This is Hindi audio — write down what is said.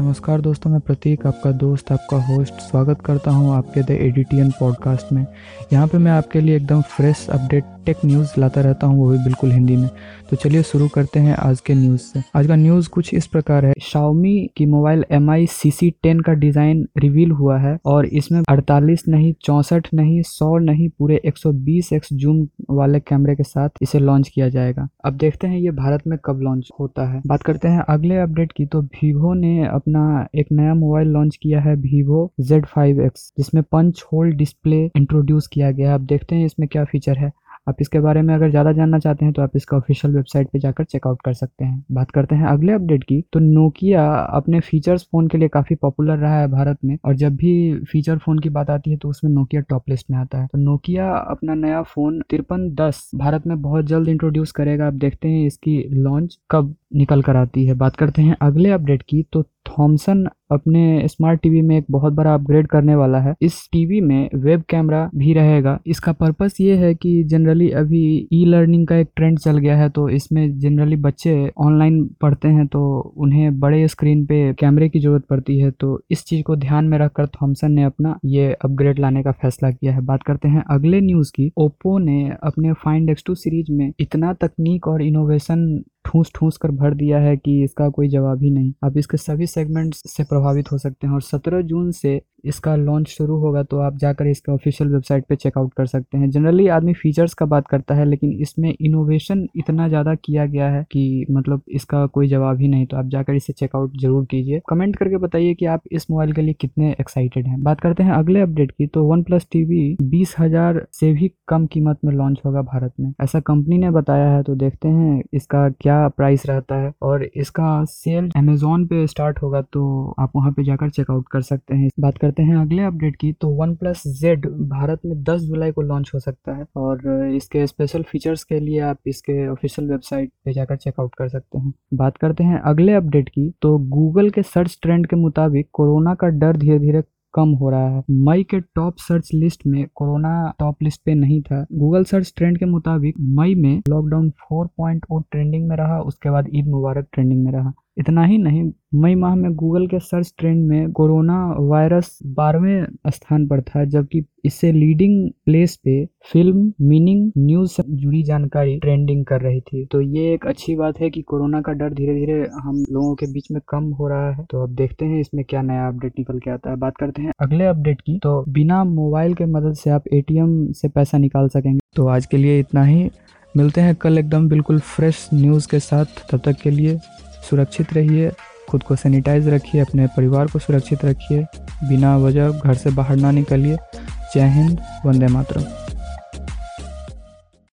नमस्कार दोस्तों, मैं प्रतीक, आपका दोस्त, आपका होस्ट स्वागत करता हूँ आपके द एडिटियन पॉडकास्ट में। यहाँ पे मैं आपके लिए एकदम फ्रेश अपडेट टेक न्यूज़ लाता रहता हूँ, वो भी बिल्कुल हिंदी में। तो चलिए शुरू करते हैं आज के न्यूज़ से। आज का न्यूज़ कुछ इस प्रकार है। शाओमी की mobile M I C C ten का डिज़ाइन रिवील हुआ है और इसमें 48 नहीं, चौंसठ नहीं 100 नहीं, पूरे 120 एक्स जूम वाले कैमरे के साथ इसे लॉन्च किया जाएगा। अब देखते हैं ये भारत में कब लॉन्च होता है। बात करते हैं अगले अपडेट की तो वीवो ने अपना एक नया मोबाइल लॉन्च किया है वीवो Z5X जिसमें पंच होल डिस्प्ले इंट्रोड्यूस किया गया है। आप देखते हैं इसमें क्या फीचर है। आप इसके बारे में अगर ज़्यादा जानना चाहते हैं तो आप इसका ऑफिशियल वेबसाइट पे जाकर चेकआउट कर सकते हैं। बात करते हैं अगले अपडेट की तो नोकिया अपने फीचर्स फ़ोन के लिए काफ़ी पॉपुलर रहा है भारत में, और जब भी फीचर फ़ोन की बात आती है तो उसमें नोकिया टॉप लिस्ट में आता है। तो नोकिया अपना नया फ़ोन तिरपन दस भारत में बहुत जल्द इंट्रोड्यूस करेगा। आप देखते हैं इसकी लॉन्च कब निकल कर आती है। बात करते हैं अगले अपडेट की तो थॉमसन अपने स्मार्ट टीवी में एक बहुत बड़ा अपग्रेड करने वाला है। इस टीवी में वेब कैमरा भी रहेगा। इसका पर्पस ये है कि जनरली अभी ई लर्निंग का एक ट्रेंड चल गया है तो इसमें जनरली बच्चे ऑनलाइन पढ़ते हैं तो उन्हें बड़े स्क्रीन पे कैमरे की ज़रूरत पड़ती है। तो इस चीज़ को ध्यान में रखकर थॉमसन ने अपना ये अपग्रेड लाने का फैसला किया है। बात करते हैं अगले न्यूज़ की। ओप्पो ने अपने फाइंड एक्स सीरीज़ में इतना तकनीक और इनोवेशन ठूस ठूस कर भर दिया है कि इसका कोई जवाब ही नहीं। आप इसके सभी सेगमेंट्स से प्रभावित हो सकते हैं और 17 जून से इसका लॉन्च शुरू होगा तो आप जाकर इसका ऑफिशियल वेबसाइट पे चेकआउट कर सकते हैं। जनरली आदमी फीचर्स का बात करता है, लेकिन इसमें इनोवेशन इतना ज़्यादा किया गया है कि मतलब इसका कोई जवाब ही नहीं। तो आप जाकर इसे चेकआउट ज़रूर कीजिए। कमेंट करके बताइए कि आप इस मोबाइल के लिए कितने एक्साइटेड हैं। बात करते हैं अगले अपडेट की तो वन प्लस टीवी बीस हज़ार से भी कम कीमत में लॉन्च होगा भारत में। ऐसा कंपनी ने बताया है तो देखते हैं इसका क्या प्राइस रहता है? और इसका सेल अमेजोन पे स्टार्ट होगा तो आप वहाँ पे जाकर चेकआउट कर सकते हैं। बात करते हैं अगले अपडेट की तो वन प्लस जेड भारत में 10 जुलाई को लॉन्च हो सकता है, और इसके स्पेशल फीचर्स के लिए आप इसके ऑफिशियल वेबसाइट पे जाकर चेकआउट कर सकते हैं। बात करते हैं अगले अपडेट की तो गूगल के सर्च ट्रेंड के मुताबिक कोरोना का डर धीरे धीरे कम हो रहा है। मई के टॉप सर्च लिस्ट में कोरोना टॉप लिस्ट पे नहीं था। गूगल सर्च ट्रेंड के मुताबिक मई में लॉकडाउन 4.0 ट्रेंडिंग में रहा, उसके बाद ईद मुबारक ट्रेंडिंग में रहा। इतना ही नहीं, मई माह में गूगल के सर्च ट्रेंड में कोरोना वायरस बारहवें स्थान पर था, जबकि इससे लीडिंग प्लेस पे फ़िल्म मीनिंग न्यूज़ से जुड़ी जानकारी ट्रेंडिंग कर रही थी। तो ये एक अच्छी बात है कि कोरोना का डर धीरे धीरे हम लोगों के बीच में कम हो रहा है। तो अब देखते हैं इसमें क्या नया अपडेट निकल के आता है। बात करते हैं अगले अपडेट की। तो बिना मोबाइल के मदद से आप एटीएम से पैसा निकाल सकेंगे। तो आज के लिए इतना ही। मिलते हैं कल एकदम बिल्कुल फ्रेश न्यूज़ के साथ। तब तक के लिए सुरक्षित रहिए, खुद को सैनिटाइज रखिए, अपने परिवार को सुरक्षित रखिए, बिना वजह घर से बाहर ना निकलिए। जय हिंद, वंदे मातरम।